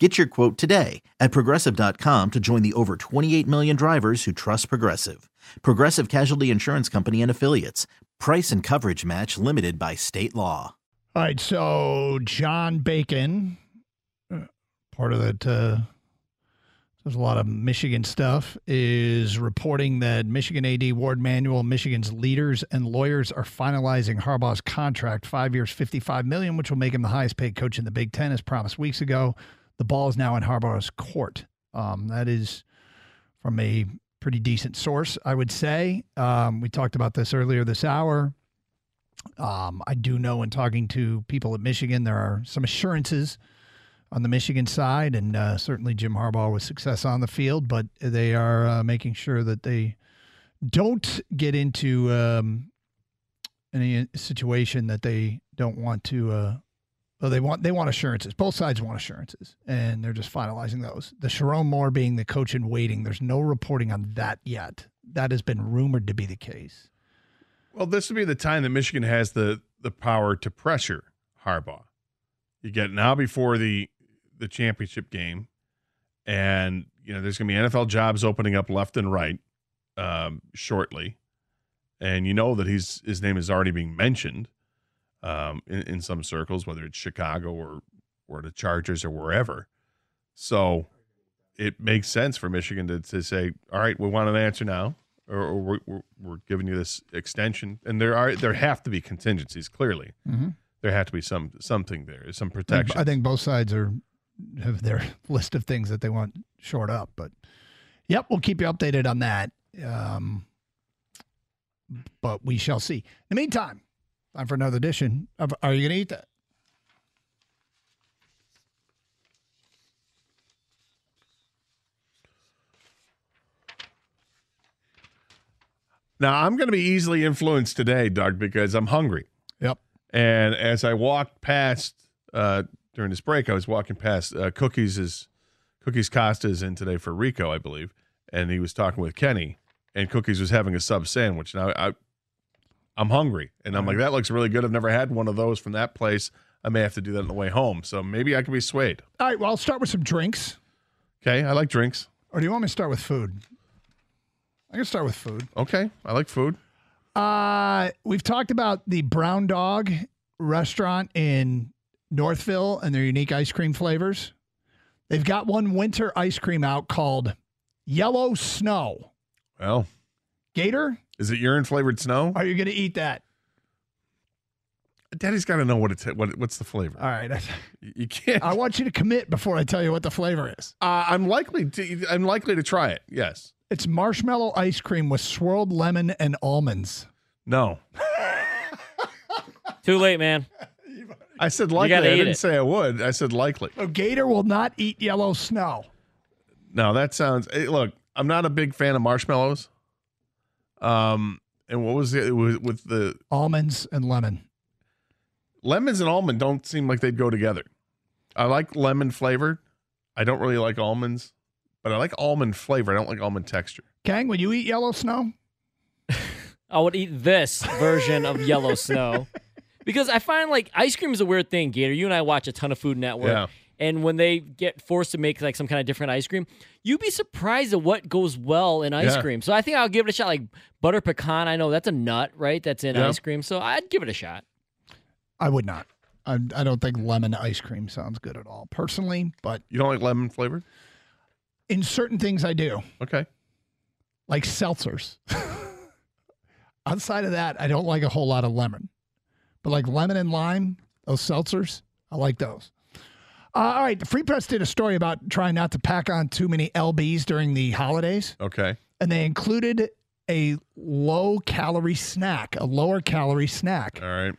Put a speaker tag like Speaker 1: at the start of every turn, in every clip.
Speaker 1: Get your quote today at progressive.com to join the over 28 million drivers who trust Progressive. Progressive Casualty Insurance Company and Affiliates. Price and coverage match limited by state law.
Speaker 2: All right, so John Bacon, uh, part of that, uh, there's a lot of Michigan stuff, is reporting that Michigan AD Warde Manuel, Michigan's leaders and lawyers are finalizing Harbaugh's contract, five years, 55 million, which will make him the highest paid coach in the Big Ten, as promised weeks ago. The ball is now in Harbaugh's court. Um, that is from a pretty decent source, I would say. Um, we talked about this earlier this hour. Um, I do know in talking to people at Michigan, there are some assurances on the Michigan side, and uh, certainly Jim Harbaugh with success on the field, but they are uh, making sure that they don't get into um, any situation that they don't want to. Uh, well, they want they want assurances. Both sides want assurances, and they're just finalizing those. The Sherrone Moore being the coach in waiting. There's no reporting on that yet. That has been rumored to be the case.
Speaker 3: Well, this would be the time that Michigan has the the power to pressure Harbaugh. You get now before the the championship game, and you know there's going to be NFL jobs opening up left and right um, shortly, and you know that he's his name is already being mentioned um, in, in some circles, whether it's Chicago or or the Chargers or wherever. So it makes sense for Michigan to, to say, all right, we want an answer now, or, or we're, we're, we're giving you this extension, and there are there have to be contingencies. Clearly,
Speaker 2: mm-hmm.
Speaker 3: there have to be some something there, some protection.
Speaker 2: I think both sides are have their list of things that they want short up, but yep, we'll keep you updated on that. Um, but we shall see. In the meantime, time for another edition of Are You to Eat That?
Speaker 3: Now I'm going to be easily influenced today, Doug, because I'm hungry.
Speaker 2: Yep.
Speaker 3: And as I walked past uh, during this break, I was walking past uh, Cookies is Cookies Costa's in today for Rico, I believe, and he was talking with Kenny, and Cookies was having a sub sandwich. Now I, I'm hungry, and I'm like, that looks really good. I've never had one of those from that place. I may have to do that on the way home, so maybe I can be swayed.
Speaker 2: All right. Well, I'll start with some drinks.
Speaker 3: Okay, I like drinks.
Speaker 2: Or do you want me to start with food? I can start with food.
Speaker 3: Okay, I like food.
Speaker 2: Uh, we've talked about the Brown Dog restaurant in Northville and their unique ice cream flavors. They've got one winter ice cream out called Yellow Snow.
Speaker 3: Well,
Speaker 2: Gator,
Speaker 3: is it urine flavored snow?
Speaker 2: are you going to eat that?
Speaker 3: Daddy's got to know what it's what what's the flavor.
Speaker 2: All right.
Speaker 3: You can't.
Speaker 2: I want you to commit before I tell you what the flavor is.
Speaker 3: Uh, I'm likely to. I'm likely to try it. Yes.
Speaker 2: It's marshmallow ice cream with swirled lemon and almonds.
Speaker 3: No.
Speaker 4: Too late, man.
Speaker 3: I said likely. I didn't
Speaker 4: it.
Speaker 3: say I would. I said likely.
Speaker 2: A gator will not eat yellow snow.
Speaker 3: No, that sounds. Hey, look, I'm not a big fan of marshmallows. Um, and what was it with, with the
Speaker 2: Almonds and lemon.
Speaker 3: lemons and almond? Don't seem like they'd go together. I like lemon flavored. I don't really like almonds, but I like almond flavor. I don't like almond texture.
Speaker 2: Kang, will you eat yellow snow?
Speaker 4: I would eat this version of yellow snow. Because I find like ice cream is a weird thing, Gator. You and I watch a ton of Food Network.
Speaker 3: Yeah.
Speaker 4: And when they get forced to make like some kind of different ice cream, you'd be surprised at what goes well in ice
Speaker 3: Yeah.
Speaker 4: cream. So I think I'll give it a shot. Like butter pecan, I know that's a nut, right? That's in
Speaker 3: Yeah.
Speaker 4: ice cream. So I'd give it a shot.
Speaker 2: I would not. I, I don't think lemon ice cream sounds good at all, personally. But
Speaker 3: You don't like lemon flavored?
Speaker 2: in certain things, I do,
Speaker 3: Okay.
Speaker 2: like seltzers. Outside of that, I don't like a whole lot of lemon. But like lemon and lime, those seltzers, I like those. Uh, all right, the Free Press did a story about trying not to pack on too many lbs during the holidays,
Speaker 3: Okay.
Speaker 2: and they included a low calorie snack, a lower calorie snack.
Speaker 3: All right.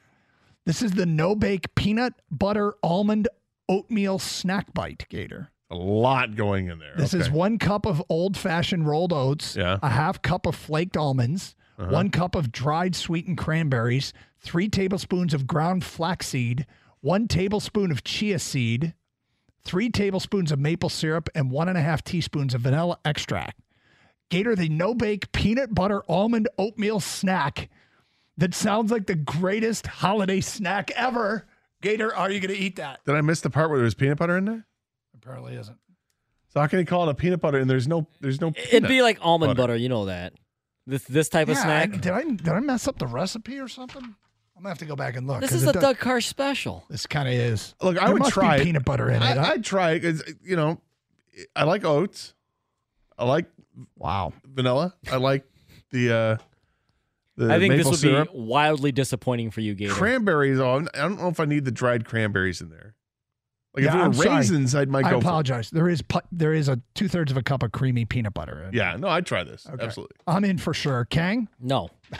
Speaker 2: This is the no bake peanut butter almond oatmeal snack bite, Gator.
Speaker 3: A lot going in there.
Speaker 2: This is one cup of old fashioned rolled oats,
Speaker 3: Yeah.
Speaker 2: a half cup of flaked almonds,
Speaker 3: Uh-huh.
Speaker 2: one cup of dried sweetened cranberries, three tablespoons of ground flaxseed, one tablespoon of chia seed, three tablespoons of maple syrup, and one and a half teaspoons of vanilla extract. Gator, the no bake peanut butter almond oatmeal snack that sounds like the greatest holiday snack ever. Gator, are you going to eat that?
Speaker 3: Did I miss the part where there was peanut butter in there?
Speaker 2: Apparently isn't.
Speaker 3: So how can you call it a peanut butter and there's no there's no
Speaker 4: It'd be like almond
Speaker 3: butter.
Speaker 4: butter. you know that. This this type of
Speaker 2: Yeah, I-
Speaker 4: snack.
Speaker 2: did I did I mess up the recipe or something? I'm gonna have to go back and look.
Speaker 4: This
Speaker 2: 'cause
Speaker 4: is
Speaker 2: it
Speaker 4: a
Speaker 2: does-
Speaker 4: Doug Carr special.
Speaker 2: This kind of is.
Speaker 3: Look, I
Speaker 2: There
Speaker 3: would
Speaker 2: must
Speaker 3: try
Speaker 2: be
Speaker 3: it.
Speaker 2: peanut butter in it.
Speaker 3: I, I'd try it 'cause, you know, I like oats. I like
Speaker 2: wow.
Speaker 3: vanilla. I like the uh the
Speaker 4: I think this
Speaker 3: maple
Speaker 4: would
Speaker 3: syrup.
Speaker 4: be wildly disappointing for you, Gator.
Speaker 3: Cranberries. Oh, I don't know if I need the dried cranberries in there. Like
Speaker 2: Yeah,
Speaker 3: if it
Speaker 2: I'm
Speaker 3: were
Speaker 2: sorry.
Speaker 3: raisins, I might
Speaker 2: I
Speaker 3: go. For,
Speaker 2: apologize. There is pu- there is a two thirds of a cup of creamy peanut butter. In. it.
Speaker 3: yeah, no, I'd try this.
Speaker 2: Okay.
Speaker 3: Absolutely.
Speaker 2: I'm in for sure. Kang.
Speaker 4: no.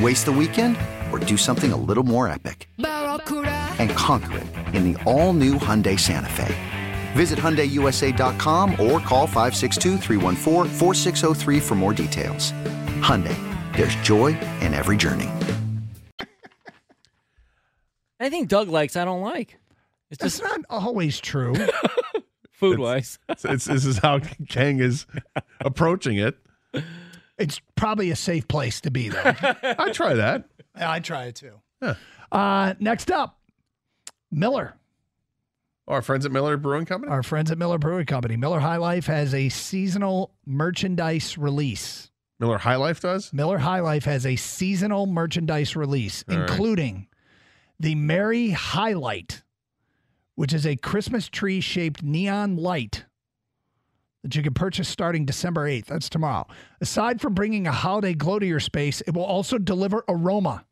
Speaker 5: Waste the weekend or do something a little more epic? And conquer it in the all new Hyundai Santa Fe. Visit HyundaiUSA.com or call 562-314-4603 for more details. Hyundai, there's joy in every journey.
Speaker 4: Anything Doug likes, I don't like. It's
Speaker 2: That's
Speaker 4: just
Speaker 2: not always true.
Speaker 4: food wise.
Speaker 3: It's, it's this is how Kang is approaching it.
Speaker 2: it's probably a safe place to be, though.
Speaker 3: I'd try that.
Speaker 2: Yeah, I try it too.
Speaker 3: Yeah.
Speaker 2: Uh, next up, Miller.
Speaker 3: Our friends at Miller Brewing Company.
Speaker 2: Our friends at Miller Brewing Company. Miller High Life has a seasonal merchandise release.
Speaker 3: Miller High Life does.
Speaker 2: Miller High Life has a seasonal merchandise release,
Speaker 3: All right.
Speaker 2: including the Merry Highlight, which is a Christmas tree shaped neon light that you can purchase starting December 8th. That's tomorrow. Aside from bringing a holiday glow to your space, it will also deliver aroma.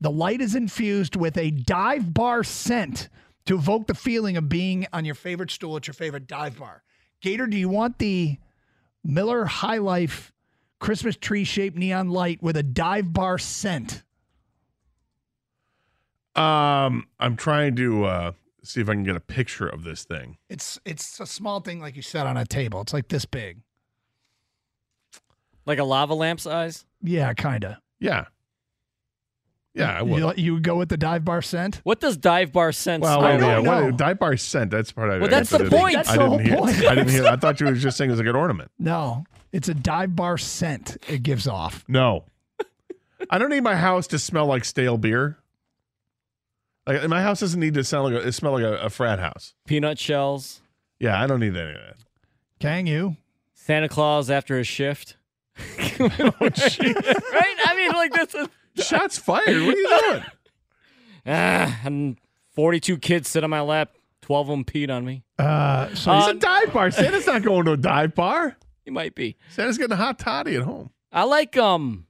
Speaker 2: The light is infused with a dive bar scent to evoke the feeling of being on your favorite stool at your favorite dive bar. Gator, do you want the Miller High Life Christmas tree shaped neon light with a dive bar scent.
Speaker 3: Um, I'm trying to uh, see if I can get a picture of this thing.
Speaker 2: It's it's a small thing like you said on a table. It's like this big.
Speaker 4: Like a lava lamp size?
Speaker 2: Yeah, kind of.
Speaker 3: Yeah. Yeah, I would.
Speaker 2: You, you would go with the dive bar scent?
Speaker 4: What does dive bar scent
Speaker 3: well,
Speaker 4: smell
Speaker 2: I don't
Speaker 3: yeah,
Speaker 2: know.
Speaker 3: what, dive bar scent. That's the part I.
Speaker 4: Well,
Speaker 3: I
Speaker 4: that's the
Speaker 3: didn't-
Speaker 4: point.
Speaker 2: That's
Speaker 3: I
Speaker 2: the whole
Speaker 3: hear.
Speaker 2: point.
Speaker 3: I didn't hear. I thought you were just saying it was like an ornament.
Speaker 2: No, it's a dive bar scent it gives off.
Speaker 3: No, I don't need my house to smell like stale beer. Like my house doesn't need to smell like a, it smell like a, a frat house.
Speaker 4: Peanut shells?
Speaker 3: Yeah, I don't need any of that.
Speaker 2: Can you?
Speaker 4: Santa Claus after his shift?
Speaker 3: Oh,
Speaker 4: right? I mean, like this is.
Speaker 3: Shots fired. What are you doing?
Speaker 4: Ah, and 42 kids sit on my lap. 12 of them peed on me.
Speaker 2: Uh, so
Speaker 3: It's
Speaker 4: Uh,
Speaker 3: a dive bar. Santa's not going to a dive bar.
Speaker 4: He might be.
Speaker 3: Santa's getting a hot toddy at home.
Speaker 4: I like um,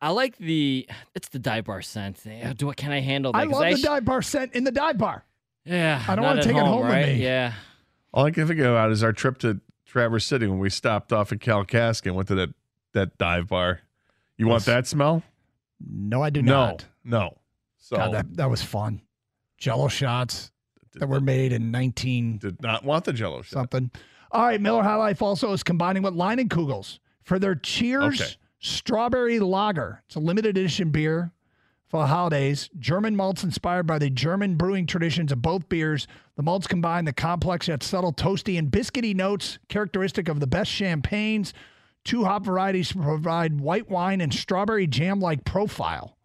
Speaker 4: I like the it's the dive bar scent. Eh, do what can I handle that?
Speaker 2: I
Speaker 4: 'Cause
Speaker 2: love the
Speaker 4: sh-
Speaker 2: dive bar scent in the dive bar.
Speaker 4: Yeah,
Speaker 2: I don't wanna
Speaker 4: at
Speaker 2: take it home with
Speaker 4: right?
Speaker 2: me.
Speaker 4: Yeah,
Speaker 3: All I can think about is our trip to Traverse City when we stopped off at Kalkaska and went to that that dive bar. You want that smell?
Speaker 2: No, I do
Speaker 3: no,
Speaker 2: not.
Speaker 3: no. So
Speaker 2: God, that, that was fun. Jello shots that were made in 19
Speaker 3: did not want the Jello shot.
Speaker 2: something. All right, Miller High Life also is combining with Leinenkugels for their Cheers
Speaker 3: Okay.
Speaker 2: Strawberry Lager. It's a limited edition beer for the holidays. German malts inspired by the German brewing traditions of both beers. The malts combine the complex yet subtle toasty and biscuity notes characteristic of the best champagnes. Two hop varieties provide white wine and strawberry jam like profile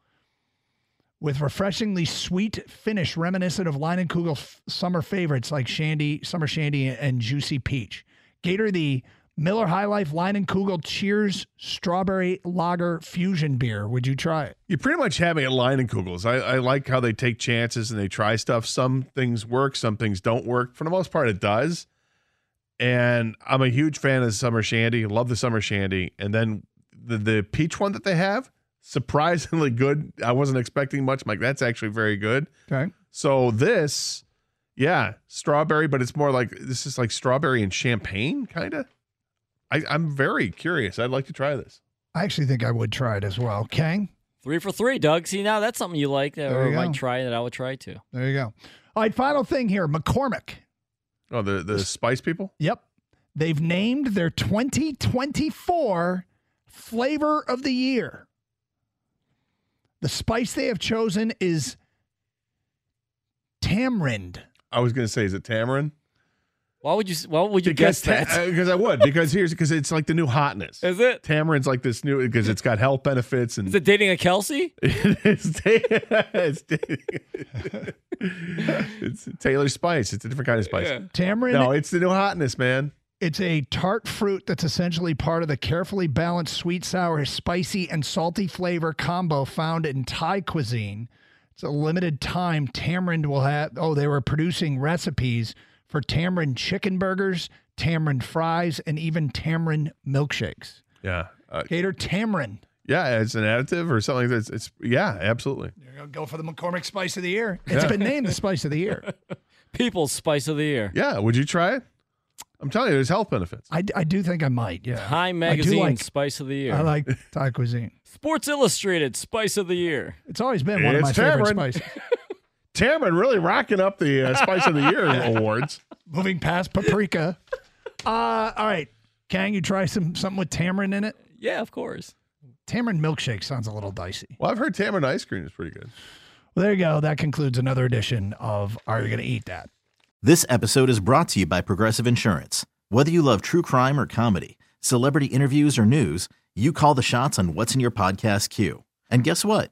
Speaker 2: with refreshingly sweet finish reminiscent of Leinenkugel's summer favorites like Shandy, Summer Shandy, and Juicy Peach. Gator the Miller High Life Leinenkugel Cheers Strawberry Lager Fusion Beer. Would you try it?
Speaker 3: You pretty much have me at Leinenkugels. I, I like how they take chances and they try stuff. Some things work, some things don't work. For the most part, it does. And I'm a huge fan of the summer shandy. Love the summer shandy. And then the the peach one that they have, surprisingly good. I wasn't expecting much. I'm like, that's actually very good.
Speaker 2: Okay.
Speaker 3: So this, yeah, strawberry, but it's more like this is like strawberry and champagne, kind of. I'm very curious. I'd like to try this.
Speaker 2: I actually think I would try it as well. Kang,
Speaker 4: three for three, Doug. See now that's something you like that
Speaker 2: There
Speaker 4: or
Speaker 2: you
Speaker 4: might
Speaker 2: go.
Speaker 4: try that I would try too.
Speaker 2: there you go. All right, final thing here McCormick.
Speaker 3: Oh, the the spice people.
Speaker 2: Yep. They've named their 2024 flavor of the year. The spice they have chosen is tamarind.
Speaker 3: I was going to say, is it tamarind?
Speaker 4: Why would you? Why would you
Speaker 3: Because
Speaker 4: guess
Speaker 3: ta-
Speaker 4: that?
Speaker 3: uh, because I would because here's because it's like the new hotness.
Speaker 4: Is it?
Speaker 3: Tamarind's like this new because it's got health benefits and
Speaker 4: Is it dating a Kelce?
Speaker 3: it's, ta- it's, ta- it's Taylor Spice. It's a different kind of spice.
Speaker 2: Tamarind
Speaker 3: No, it's the new hotness, man.
Speaker 2: It's a tart fruit that's essentially part of the carefully balanced sweet, sour, spicy, and salty flavor combo found in Thai cuisine. It's a limited time. Tamarind will have, oh, they were producing recipes for tamarind chicken burgers, tamarind fries, and even tamarind milkshakes.
Speaker 3: Yeah, uh,
Speaker 2: Gator tamarind.
Speaker 3: yeah. It's an additive or something. That's it's yeah, absolutely.
Speaker 2: You're going to go for the McCormick Spice of the Year. It's been named the Spice of the Year.
Speaker 4: People's spice of the year.
Speaker 3: Yeah, would you try it? I'm telling you, there's health benefits.
Speaker 2: I, I do think I might, yeah.
Speaker 4: Time
Speaker 2: I do
Speaker 4: magazine
Speaker 2: like-
Speaker 4: spice of the year.
Speaker 2: I like Thai cuisine.
Speaker 4: Sports Illustrated spice of the year.
Speaker 2: It's always been one of my
Speaker 3: It's
Speaker 2: favorite spices.
Speaker 3: Tamarind really rocking up the uh, Spice of the Year awards.
Speaker 2: moving past paprika. Uh, all right, Kang, you try some something with tamarind in it.
Speaker 4: Yeah, of course.
Speaker 2: Tamarind milkshake sounds a little dicey.
Speaker 3: Well, I've heard tamarind ice cream is pretty good.
Speaker 2: Well, there you go. That concludes another edition of Are You Going to Eat That?
Speaker 1: This episode is brought to you by Progressive Insurance. Whether you love true crime or comedy, celebrity interviews or news, you call the shots on what's in your podcast queue. And guess what?